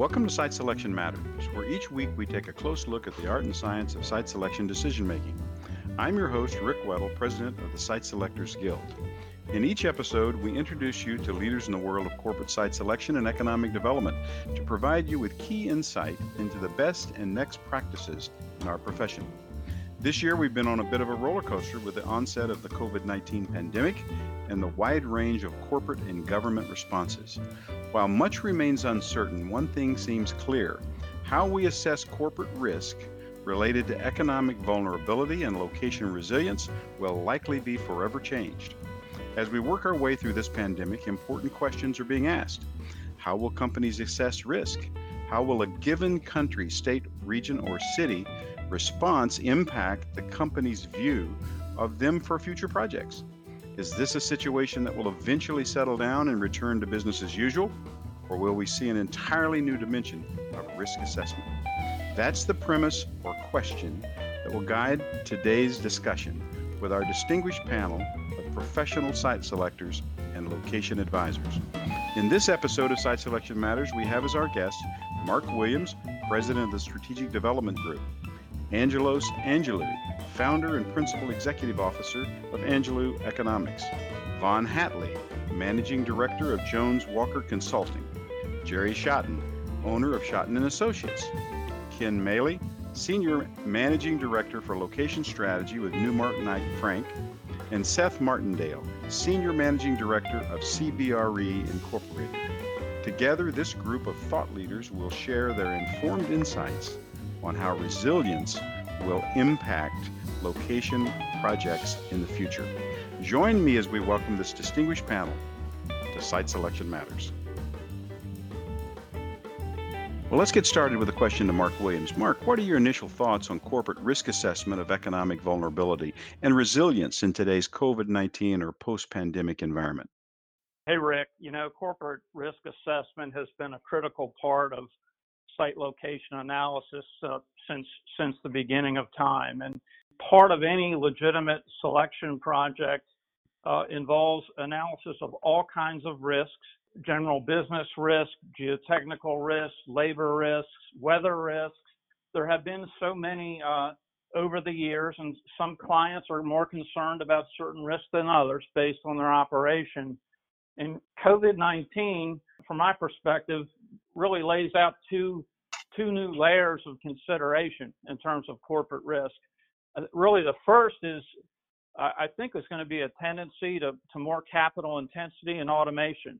Welcome to Site Selection Matters, where each week we take a close look at the art and science of site selection decision making. I'm your host, Rick Weddle, president of the Site Selectors Guild. In each episode, we introduce you to leaders in the world of corporate site selection and economic development to provide you with key insight into the best and next practices in our profession. This year, we've been on a bit of a roller coaster with the onset of the COVID 19 pandemic and the wide range of corporate and government responses. While much remains uncertain, one thing seems clear how we assess corporate risk related to economic vulnerability and location resilience will likely be forever changed. As we work our way through this pandemic, important questions are being asked. How will companies assess risk? How will a given country, state, region, or city response impact the company's view of them for future projects? Is this a situation that will eventually settle down and return to business as usual? Or will we see an entirely new dimension of risk assessment? That's the premise or question that will guide today's discussion with our distinguished panel of professional site selectors and location advisors. In this episode of Site Selection Matters, we have as our guest Mark Williams, President of the Strategic Development Group. Angelos Angelou, founder and principal executive officer of Angelou Economics. Vaughn Hatley, managing director of Jones Walker Consulting. Jerry Schotten, owner of Schotten and Associates. Ken Maley, senior managing director for location strategy with Newmark Knight Frank. And Seth Martindale, senior managing director of CBRE Incorporated. Together, this group of thought leaders will share their informed insights on how resilience will impact location projects in the future. Join me as we welcome this distinguished panel to Site Selection Matters. Well, let's get started with a question to Mark Williams. Mark, what are your initial thoughts on corporate risk assessment of economic vulnerability and resilience in today's COVID 19 or post pandemic environment? Hey, Rick. You know, corporate risk assessment has been a critical part of site location analysis uh, since since the beginning of time. And part of any legitimate selection project uh, involves analysis of all kinds of risks general business risk, geotechnical risks, labor risks, weather risks. There have been so many uh, over the years, and some clients are more concerned about certain risks than others based on their operation. And COVID 19, from my perspective, really lays out two two new layers of consideration in terms of corporate risk. Uh, really, the first is I think there's going to be a tendency to, to more capital intensity and automation.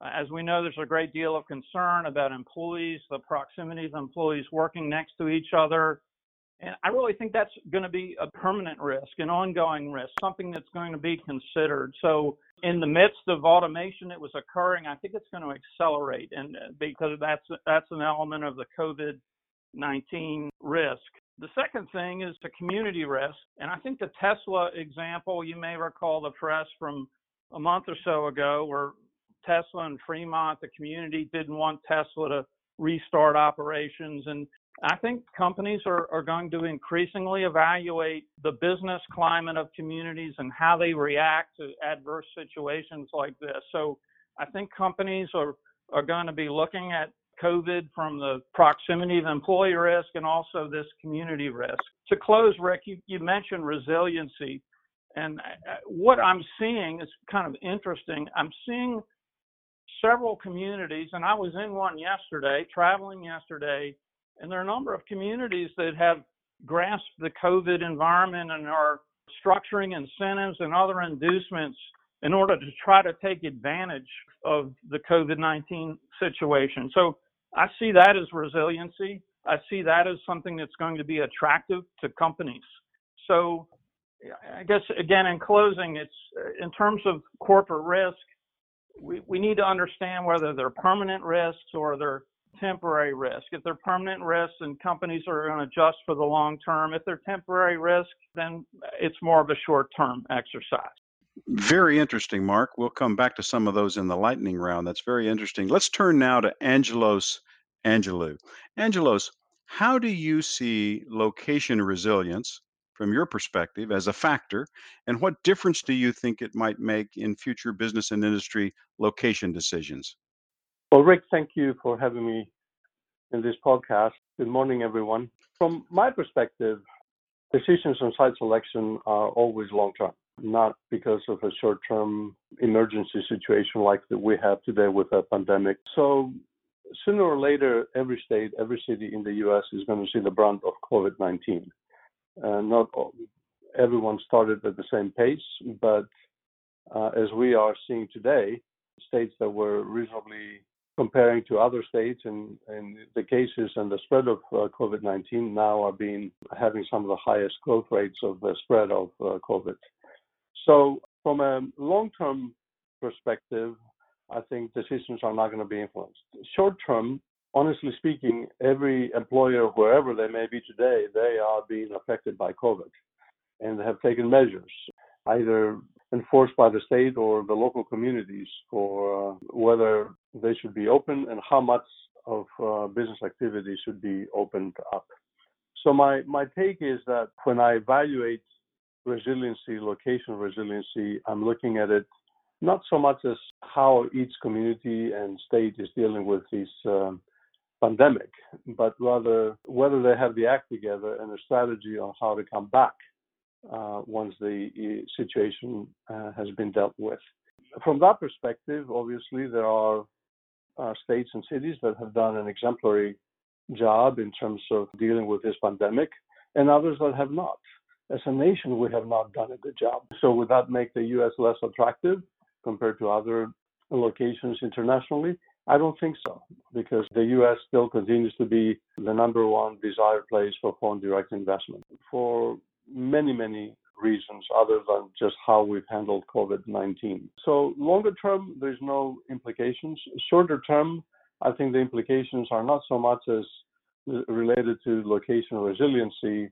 Uh, as we know, there's a great deal of concern about employees, the proximity of employees working next to each other. And I really think that's going to be a permanent risk, an ongoing risk, something that's going to be considered. So in the midst of automation that was occurring, I think it's going to accelerate, and uh, because that's that's an element of the COVID-19 risk. The second thing is the community risk, and I think the Tesla example, you may recall the press from a month or so ago, where Tesla and Fremont, the community didn't want Tesla to restart operations, and I think companies are, are going to increasingly evaluate the business climate of communities and how they react to adverse situations like this. So I think companies are, are going to be looking at COVID from the proximity of employee risk and also this community risk. To close, Rick, you, you mentioned resiliency. And uh, what I'm seeing is kind of interesting. I'm seeing several communities, and I was in one yesterday, traveling yesterday, and there are a number of communities that have grasped the COVID environment and are structuring incentives and other inducements in order to try to take advantage of the COVID 19 situation. So I see that as resiliency. I see that as something that's going to be attractive to companies. So I guess, again, in closing, it's uh, in terms of corporate risk, we, we need to understand whether they're permanent risks or they're temporary risk. If they're permanent risks, then companies are going to adjust for the long term. If they're temporary risk, then it's more of a short term exercise. Very interesting, Mark. We'll come back to some of those in the lightning round. That's very interesting. Let's turn now to Angelos Angelou. Angelos, how do you see location resilience from your perspective as a factor, and what difference do you think it might make in future business and industry location decisions? Well, Rick, thank you for having me in this podcast. Good morning, everyone. From my perspective, decisions on site selection are always long term, not because of a short term emergency situation like that we have today with a pandemic. So, sooner or later, every state, every city in the US is going to see the brunt of COVID 19. Uh, not everyone started at the same pace, but uh, as we are seeing today, states that were reasonably comparing to other states and, and the cases and the spread of uh, COVID-19 now are being having some of the highest growth rates of the spread of uh, COVID. So from a long-term perspective, I think decisions are not going to be influenced. Short-term, honestly speaking, every employer, wherever they may be today, they are being affected by COVID and have taken measures, either enforced by the state or the local communities for uh, whether they should be open and how much of uh, business activity should be opened up. So my, my take is that when I evaluate resiliency, location resiliency, I'm looking at it not so much as how each community and state is dealing with this um, pandemic, but rather whether they have the act together and a strategy on how to come back uh, once the situation uh, has been dealt with. From that perspective, obviously, there are states and cities that have done an exemplary job in terms of dealing with this pandemic, and others that have not. As a nation, we have not done a good job. So, would that make the U.S. less attractive compared to other locations internationally? I don't think so, because the U.S. still continues to be the number one desired place for foreign direct investment. For many, many reasons other than just how we've handled COVID 19. So, longer term, there's no implications. Shorter term, I think the implications are not so much as related to location resiliency,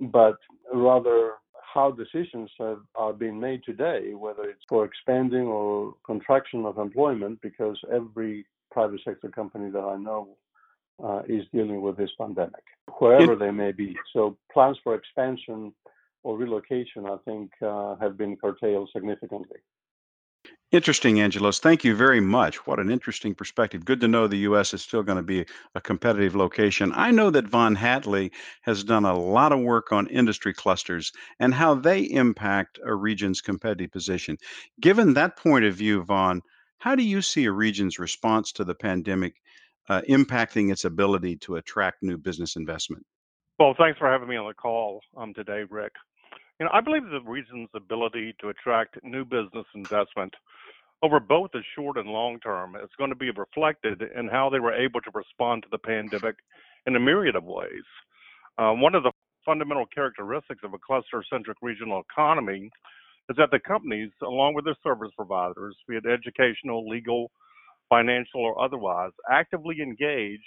but rather how decisions have, are being made today, whether it's for expanding or contraction of employment, because every private sector company that I know uh, is dealing with this pandemic, wherever they may be. So plans for expansion or relocation, I think, uh, have been curtailed significantly. Interesting, Angelos. Thank you very much. What an interesting perspective. Good to know the U.S. is still going to be a competitive location. I know that Vaughn Hatley has done a lot of work on industry clusters and how they impact a region's competitive position. Given that point of view, Vaughn, how do you see a region's response to the pandemic uh, impacting its ability to attract new business investment? Well, thanks for having me on the call um, today, Rick. You know, I believe the region's ability to attract new business investment over both the short and long term is going to be reflected in how they were able to respond to the pandemic in a myriad of ways. Uh, one of the fundamental characteristics of a cluster centric regional economy is that the companies, along with their service providers, be it educational, legal, financial, or otherwise, actively engage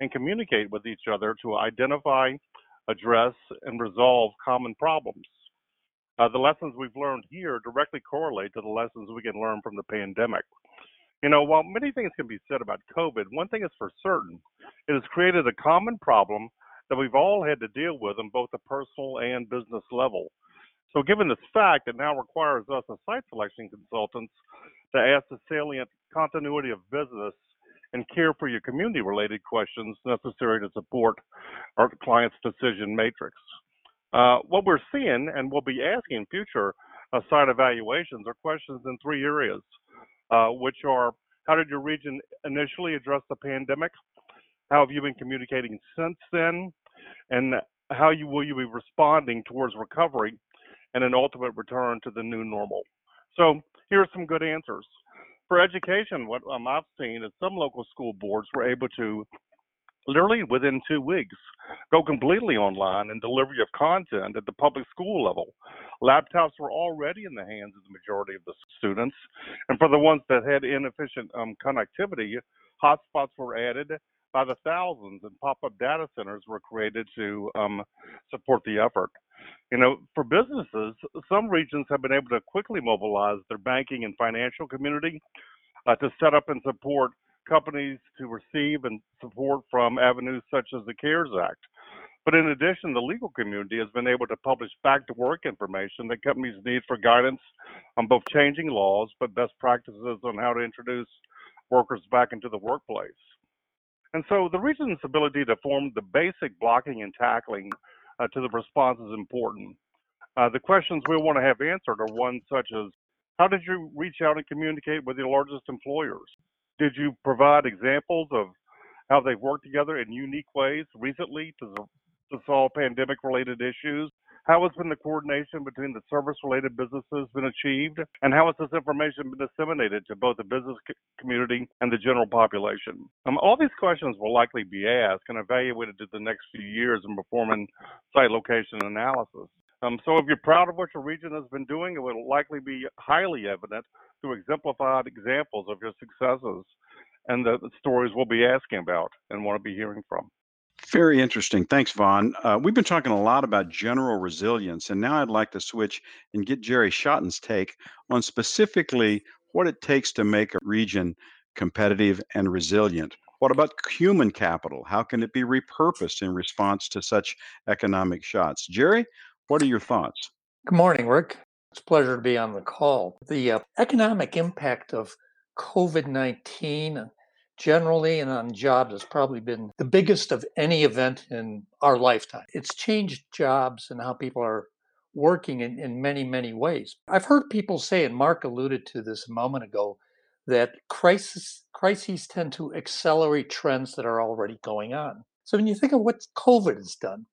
and communicate with each other to identify, address, and resolve common problems. Uh, the lessons we've learned here directly correlate to the lessons we can learn from the pandemic. You know, while many things can be said about COVID, one thing is for certain it has created a common problem that we've all had to deal with on both the personal and business level. So, given this fact, it now requires us as site selection consultants to ask the salient continuity of business and care for your community related questions necessary to support our client's decision matrix. Uh, what we're seeing and we'll be asking future uh, site evaluations are questions in three areas, uh, which are how did your region initially address the pandemic? How have you been communicating since then? And how you, will you be responding towards recovery and an ultimate return to the new normal? So here are some good answers. For education, what um, I've seen is some local school boards were able to literally within two weeks go completely online and delivery of content at the public school level. Laptops were already in the hands of the majority of the students, and for the ones that had inefficient um, connectivity, hotspots were added by the thousands, and pop-up data centers were created to um, support the effort. You know, for businesses, some regions have been able to quickly mobilize their banking and financial community uh, to set up and support companies to receive and support from avenues such as the CARES Act. But in addition, the legal community has been able to publish back to work information that companies need for guidance on both changing laws but best practices on how to introduce workers back into the workplace. And so the region's ability to form the basic blocking and tackling uh, to the response is important. Uh, the questions we want to have answered are ones such as how did you reach out and communicate with your largest employers? Did you provide examples of how they've worked together in unique ways recently to, to solve pandemic related issues? How has been the coordination between the service related businesses been achieved? And how has this information been disseminated to both the business community and the general population? Um, all these questions will likely be asked and evaluated through the next few years in performing site location analysis. Um, so if you're proud of what your region has been doing, it will likely be highly evident through exemplified examples of your successes and the stories we'll be asking about and want to be hearing from. Very interesting. Thanks, Vaughn. Uh, we've been talking a lot about general resilience, and now I'd like to switch and get Jerry Schotten's take on specifically what it takes to make a region competitive and resilient. What about human capital? How can it be repurposed in response to such economic shocks? Jerry, what are your thoughts? Good morning, Rick. It's a pleasure to be on the call. The uh, economic impact of COVID 19 generally and on jobs has probably been the biggest of any event in our lifetime. It's changed jobs and how people are working in, in many, many ways. I've heard people say, and Mark alluded to this a moment ago, that crisis, crises tend to accelerate trends that are already going on. So when you think of what COVID has done,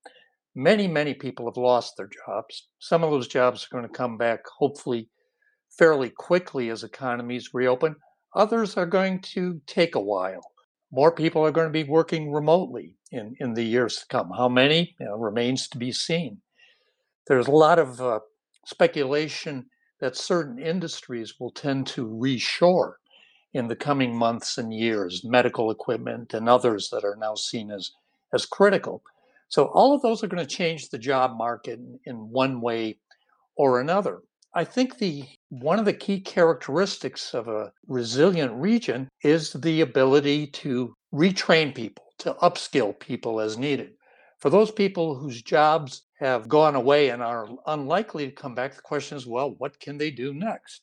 many, many people have lost their jobs. Some of those jobs are going to come back hopefully fairly quickly as economies reopen. Others are going to take a while. More people are going to be working remotely in, in the years to come. How many you know, remains to be seen. There's a lot of uh, speculation that certain industries will tend to reshore in the coming months and years, medical equipment and others that are now seen as, as critical. So all of those are going to change the job market in, one way or another. I think the one of the key characteristics of a resilient region is the ability to retrain people, to upskill people as needed. For those people whose jobs have gone away and are unlikely to come back, the question is, well, what can they do next?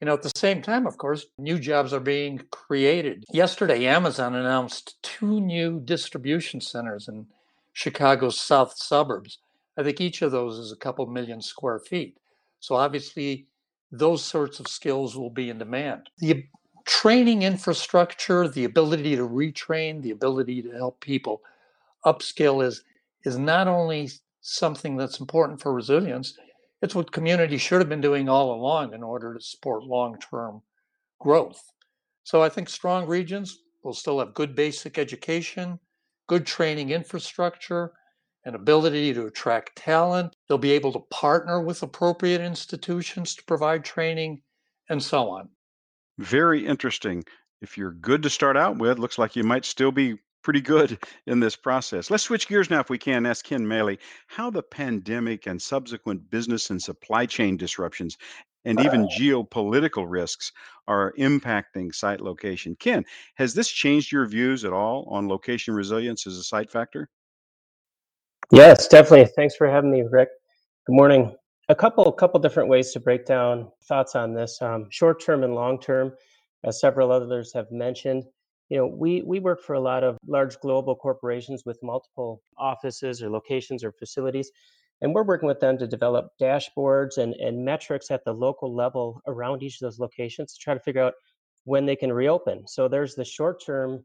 You know, at the same time, of course, new jobs are being created. Yesterday, Amazon announced two new distribution centers in Chicago's south suburbs. I think each of those is a couple million square feet. So obviously, those sorts of skills will be in demand. The training infrastructure, the ability to retrain, the ability to help people upskill is is not only something that's important for resilience, it's what communities should have been doing all along in order to support long-term growth. So I think strong regions will still have good basic education, good training infrastructure, an ability to attract talent. They'll be able to partner with appropriate institutions to provide training and so on. Very interesting. If you're good to start out with, looks like you might still be pretty good in this process. Let's switch gears now, if we can, ask Ken Maley how the pandemic and subsequent business and supply chain disruptions and even geopolitical risks are impacting site location. Ken, has this changed your views at all on location resilience as a site factor? Yes, definitely. Thanks for having me, Rick. Good morning. A couple, couple different ways to break down thoughts on this. Um, short term and long term, as several others have mentioned. You know, we we work for a lot of large global corporations with multiple offices or locations or facilities, and we're working with them to develop dashboards and, and metrics at the local level around each of those locations to try to figure out when they can reopen. So there's the short term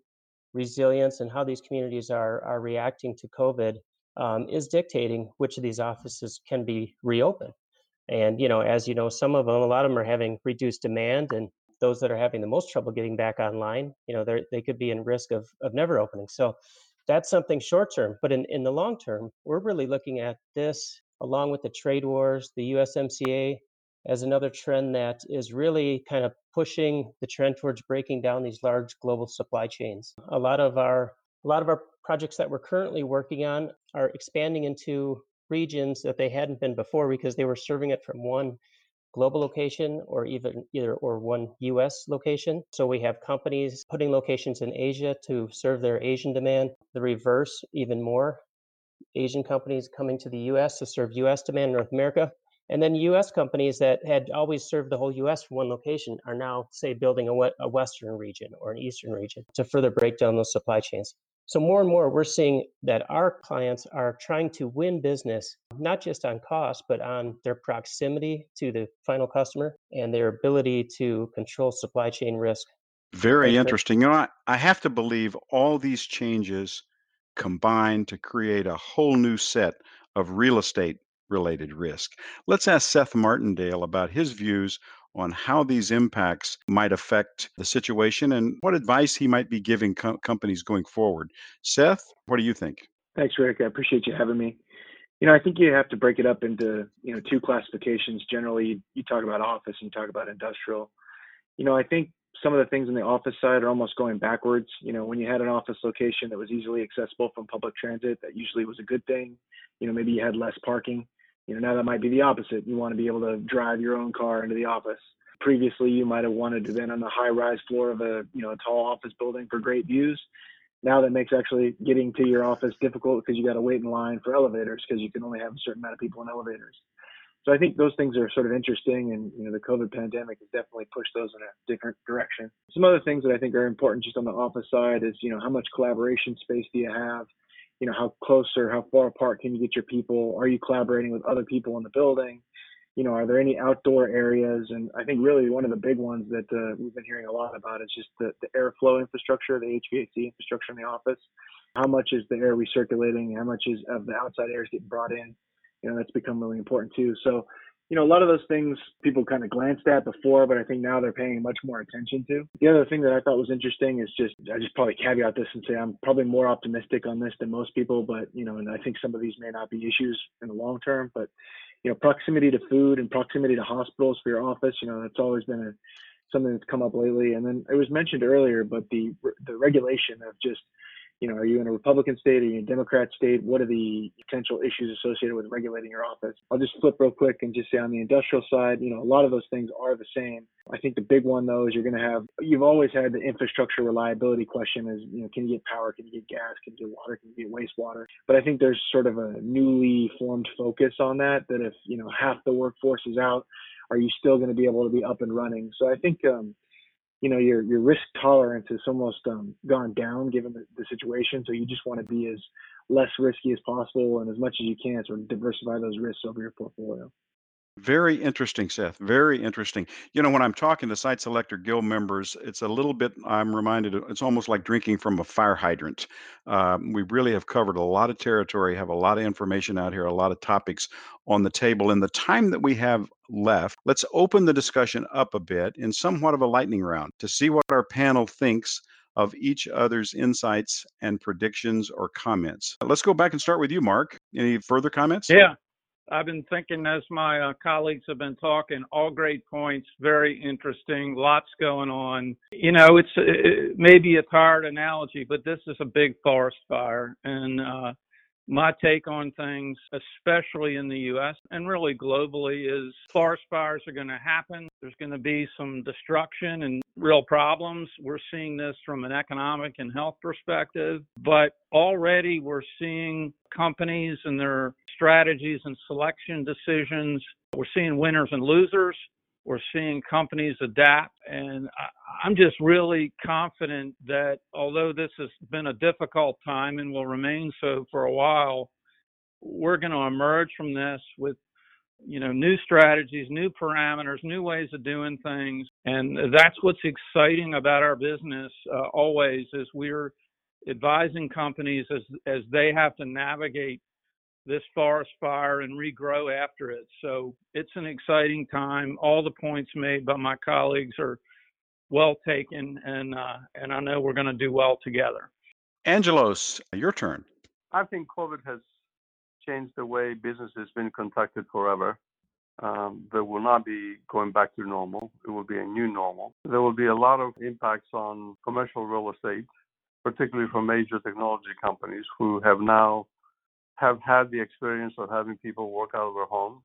resilience and how these communities are are reacting to COVID um, is dictating which of these offices can be reopened. And you know, as you know, some of them, a lot of them are having reduced demand, and those that are having the most trouble getting back online, you know, they they could be in risk of of never opening. So that's something short term. But in in the long term, we're really looking at this along with the trade wars, the USMCA, as another trend that is really kind of pushing the trend towards breaking down these large global supply chains. A lot of our a lot of our projects that we're currently working on are expanding into regions that they hadn't been before because they were serving it from one global location or even either or one US location. So we have companies putting locations in Asia to serve their Asian demand, the reverse even more. Asian companies coming to the US to serve US demand in North America. And then US companies that had always served the whole US from one location are now, say, building a, a Western region or an Eastern region to further break down those supply chains. So, more and more, we're seeing that our clients are trying to win business, not just on cost, but on their proximity to the final customer and their ability to control supply chain risk. Very interesting. You know, I, I have to believe all these changes combine to create a whole new set of real estate related risk. Let's ask Seth Martindale about his views on how these impacts might affect the situation and what advice he might be giving co- companies going forward. Seth, what do you think? Thanks, Rick. I appreciate you having me. You know, I think you have to break it up into, you know, two classifications. Generally, you talk about office and you talk about industrial. You know, I think some of the things on the office side are almost going backwards. You know, when you had an office location that was easily accessible from public transit, that usually was a good thing. You know, maybe you had less parking. You know, now that might be the opposite. You want to be able to drive your own car into the office. Previously, you might have wanted to been on the high-rise floor of a you know a tall office building for great views. Now that makes actually getting to your office difficult because you got to wait in line for elevators because you can only have a certain amount of people in elevators. So I think those things are sort of interesting, and you know the COVID pandemic has definitely pushed those in a different direction. Some other things that I think are important just on the office side is you know how much collaboration space do you have? You know, how close or how far apart can you get your people? Are you collaborating with other people in the building? You know, are there any outdoor areas? And I think really one of the big ones that uh, we've been hearing a lot about is just the, the airflow infrastructure, the HVAC infrastructure in the office. How much is the air recirculating? How much is of the outside air is getting brought in? You know, that's become really important too. So you know, a lot of those things people kind of glanced at before, but I think now they're paying much more attention to. The other thing that I thought was interesting is just, I just probably caveat this and say I'm probably more optimistic on this than most people, but, you know, and I think some of these may not be issues in the long term, but, you know, proximity to food and proximity to hospitals for your office, you know, that's always been a, something that's come up lately. And then it was mentioned earlier, but the, the regulation of just, you know, are you in a Republican state? Are you in a Democrat state? What are the potential issues associated with regulating your office? I'll just flip real quick and just say on the industrial side, you know, a lot of those things are the same. I think the big one though is you're going to have, you've always had the infrastructure reliability question is, you know, can you get power? Can you get gas? Can you get water? Can you get wastewater? But I think there's sort of a newly formed focus on that, that if, you know, half the workforce is out, are you still going to be able to be up and running? So I think, um, you know your your risk tolerance has almost um, gone down given the, the situation. So you just want to be as less risky as possible and as much as you can sort of diversify those risks over your portfolio. Very interesting, Seth. Very interesting. You know, when I'm talking to Site Selector Guild members, it's a little bit, I'm reminded, it's almost like drinking from a fire hydrant. Um, we really have covered a lot of territory, have a lot of information out here, a lot of topics on the table. In the time that we have left, let's open the discussion up a bit in somewhat of a lightning round to see what our panel thinks of each other's insights and predictions or comments. Let's go back and start with you, Mark. Any further comments? Yeah, I've been thinking as my uh, colleagues have been talking, all great points, very interesting, lots going on. You know, it's it, maybe a tired analogy, but this is a big forest fire, and uh, my take on things, especially in the US and really globally, is forest fires are going to happen. There's going to be some destruction and real problems. We're seeing this from an economic and health perspective, but already we're seeing companies and their strategies and selection decisions. We're seeing winners and losers. We're seeing companies adapt. And I'm just really confident that although this has been a difficult time and will remain so for a while, we're going to emerge from this with you know new strategies new parameters new ways of doing things and that's what's exciting about our business uh, always is we're advising companies as as they have to navigate this forest fire and regrow after it. So it's an exciting time. All the points made by my colleagues are well taken, and uh, and I know we're going to do well together. Angelos, your turn. I think COVID has changed the way business has been conducted forever. Um, there will not be going back to normal. It will be a new normal. There will be a lot of impacts on commercial real estate, particularly for major technology companies who have now have had the experience of having people work out of their home,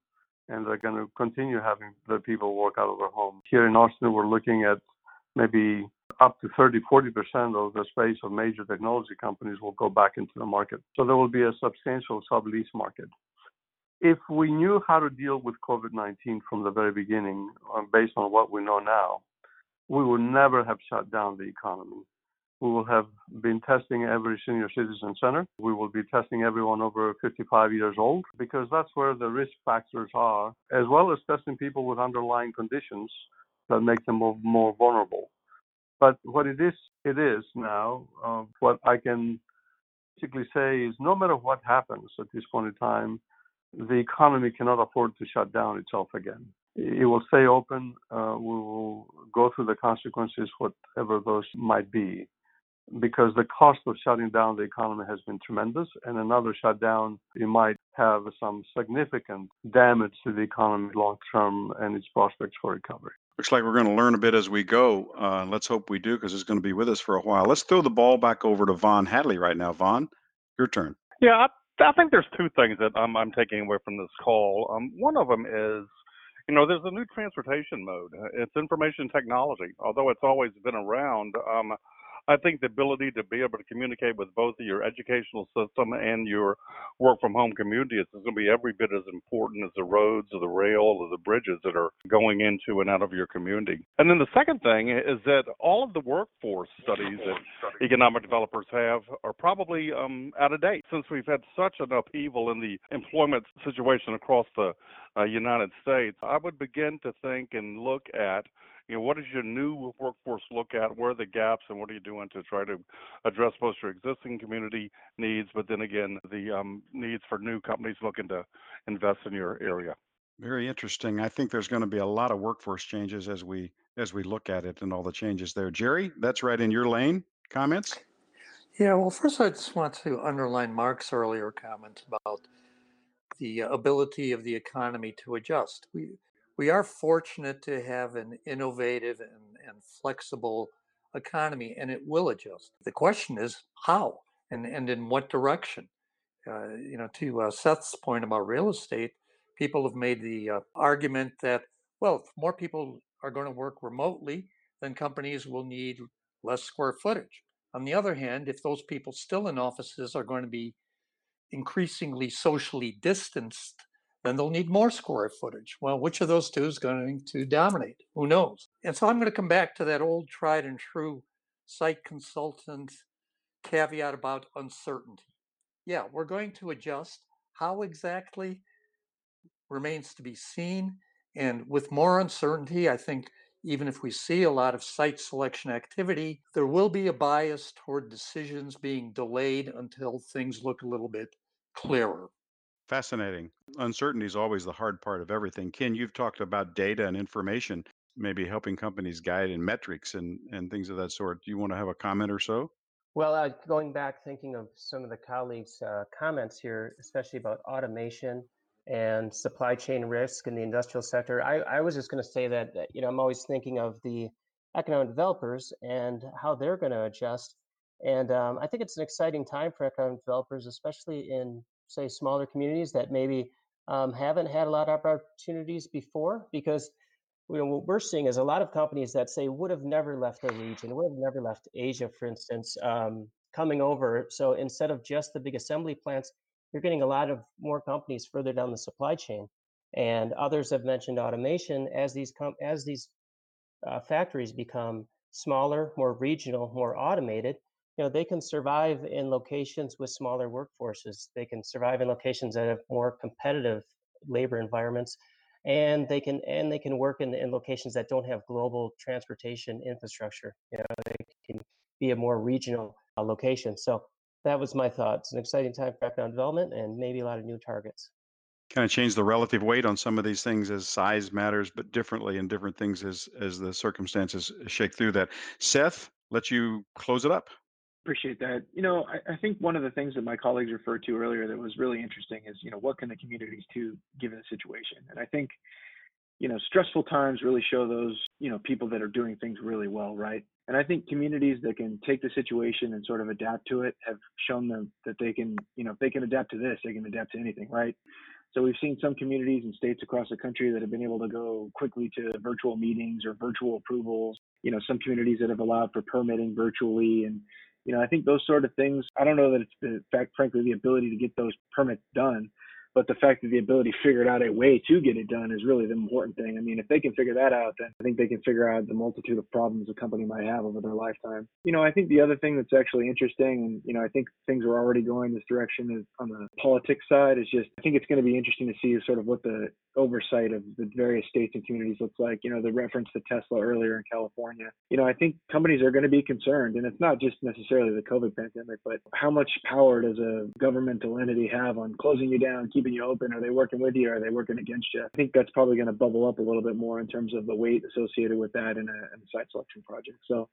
and they're going to continue having the people work out of their home. Here in Austin, we're looking at maybe up to 30, 40% of the space of major technology companies will go back into the market. So there will be a substantial sublease market. if we knew how to deal with COVID 19 from the very beginning, uh, based on what we know now, we would never have shut down the economy. We will have been testing every senior citizen center. We will be testing everyone over 55 years old because that's where the risk factors are, as well as testing people with underlying conditions that make them more, more vulnerable. But what it is, it is now. Uh, what I can basically say is no matter what happens at this point in time, the economy cannot afford to shut down itself again. It will stay open. Uh, we will go through the consequences, whatever those might be, because the cost of shutting down the economy has been tremendous. And another shutdown, you might have some significant damage to the economy long term and its prospects for recovery. Looks like we're going to learn a bit as we go. Uh, let's hope we do because it's going to be with us for a while. Let's throw the ball back over to Vaughn Hatley right now. Vaughn, your turn. Yeah, I, I think there's two things that I'm, I'm taking away from this call. Um, one of them is, you know, there's a new transportation mode. It's information technology. Although it's always been around, um, I think the ability to be able to communicate with both your educational system and your work from home community is going to be every bit as important as the roads or the rail or the bridges that are going into and out of your community. And then the second thing is that all of the workforce studies that economic developers have are probably um, out of date since we've had such an upheaval in the employment situation across the uh, United States. I would begin to think and look at you know, what does your new workforce look at? Where are the gaps, and what are you doing to try to address both your existing community needs, but then again the um, needs for new companies looking to invest in your area? Very interesting. I think there's going to be a lot of workforce changes as we as we look at it and all the changes there. Jerry, that's right in your lane. Comments? Yeah, well, first I just want to underline Mark's earlier comments about the ability of the economy to adjust. We we are fortunate to have an innovative and, and flexible economy, and it will adjust. The question is how and, and in what direction. Uh, you know, to uh, Seth's point about real estate, people have made the uh, argument that, well, if more people are going to work remotely, then companies will need less square footage. On the other hand, if those people still in offices are going to be increasingly socially distanced, then they'll need more square footage. Well, which of those two is going to dominate? Who knows? And so I'm going to come back to that old tried and true site consultant caveat about uncertainty. Yeah, we're going to adjust. How exactly remains to be seen. And with more uncertainty, I think even if we see a lot of site selection activity, there will be a bias toward decisions being delayed until things look a little bit clearer. Fascinating. Uncertainty is always the hard part of everything. Ken, you've talked about data and information, maybe helping companies guide in metrics and, and things of that sort. Do you want to have a comment or so? Well, uh, going back, thinking of some of the colleagues' uh, comments here, especially about automation and supply chain risk in the industrial sector, I, I was just going to say that, you know, I'm always thinking of the economic developers and how they're going to adjust. And um, I think it's an exciting time for economic developers, especially in say smaller communities that maybe um, haven't had a lot of opportunities before because you know what we're seeing is a lot of companies that say would have never left the region would have never left asia for instance um, coming over. So instead of just the big assembly plants you're getting a lot of more companies further down the supply chain. And others have mentioned automation as these com- as these uh, factories become smaller more regional more automated you know they can survive in locations with smaller workforces. They can survive in locations that have more competitive labor environments and they can and they can work in, in locations that don't have global transportation infrastructure. You know they can be a more regional uh, location. So that was my thought it's an exciting time for economic development and maybe a lot of new targets. Kind of change the relative weight on some of these things as size matters but differently in different things as as the circumstances shake through that. Seth let you close it up Appreciate that. You know, I, I, think one of the things that my colleagues referred to earlier that was really interesting is, you know, what can the communities do given the situation? And I think, you know, stressful times really show those, you know, people that are doing things really well, right? And I think communities that can take the situation and sort of adapt to it have shown them that they can, you know, if they can adapt to this, they can adapt to anything, right? So we've seen some communities and states across the country that have been able to go quickly to virtual meetings or virtual approvals. You know, some communities that have allowed for permitting virtually and you know, I think those sort of things. I don't know that it's the fact, frankly, the ability to get those permits done, But the fact that the ability figured out a way to get it done is really the important thing. I mean, if they can figure that out, then I think they can figure out the multitude of problems a company might have over their lifetime. You know, I think the other thing that's actually interesting, and you know, I think things are already going this direction is on the politics side. Is just I think it's going to be interesting to see sort of what the oversight of the various states and communities looks like. You know, the reference to Tesla earlier in California. You know, I think companies are going to be concerned, and it's not just necessarily the COVID pandemic, but how much power does a governmental entity have on closing you down, keeping you open? Are they working with you? Or are they working against you? I think that's probably going to bubble up a little bit more in terms of the weight associated with that in a, in a site selection project. So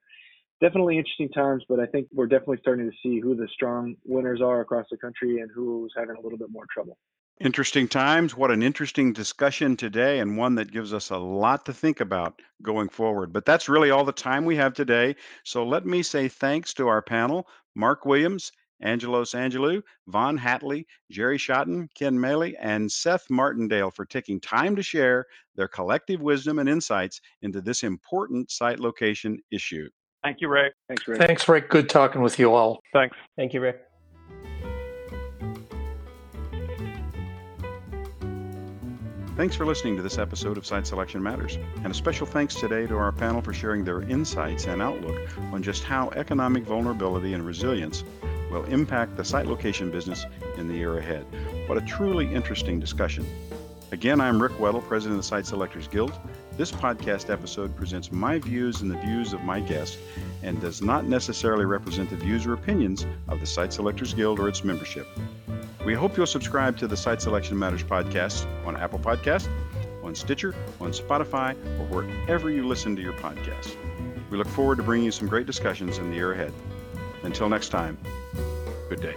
definitely interesting times, but I think we're definitely starting to see who the strong winners are across the country and who's having a little bit more trouble. Interesting times. What an interesting discussion today, and one that gives us a lot to think about going forward. But that's really all the time we have today. So let me say thanks to our panel Mark Williams, Angelos Angelou, Vaughn Hatley, Jerry Schotten, Ken Maley, and Seth Martindale for taking time to share their collective wisdom and insights into this important site location issue. Thank you, Rick. Thanks, Rick. Thanks, Rick. Good talking with you all. Thanks. Thank you, Rick. Thanks for listening to this episode of Site Selection Matters. And a special thanks today to our panel for sharing their insights and outlook on just how economic vulnerability and resilience will impact the site location business in the year ahead. What a truly interesting discussion. Again, I'm Rick Weddle, President of the Site Selectors Guild. This podcast episode presents my views and the views of my guests and does not necessarily represent the views or opinions of the Site Selectors Guild or its membership. We hope you'll subscribe to the Site Selection Matters podcast on Apple Podcast, on Stitcher, on Spotify, or wherever you listen to your podcasts. We look forward to bringing you some great discussions in the year ahead. Until next time, good day.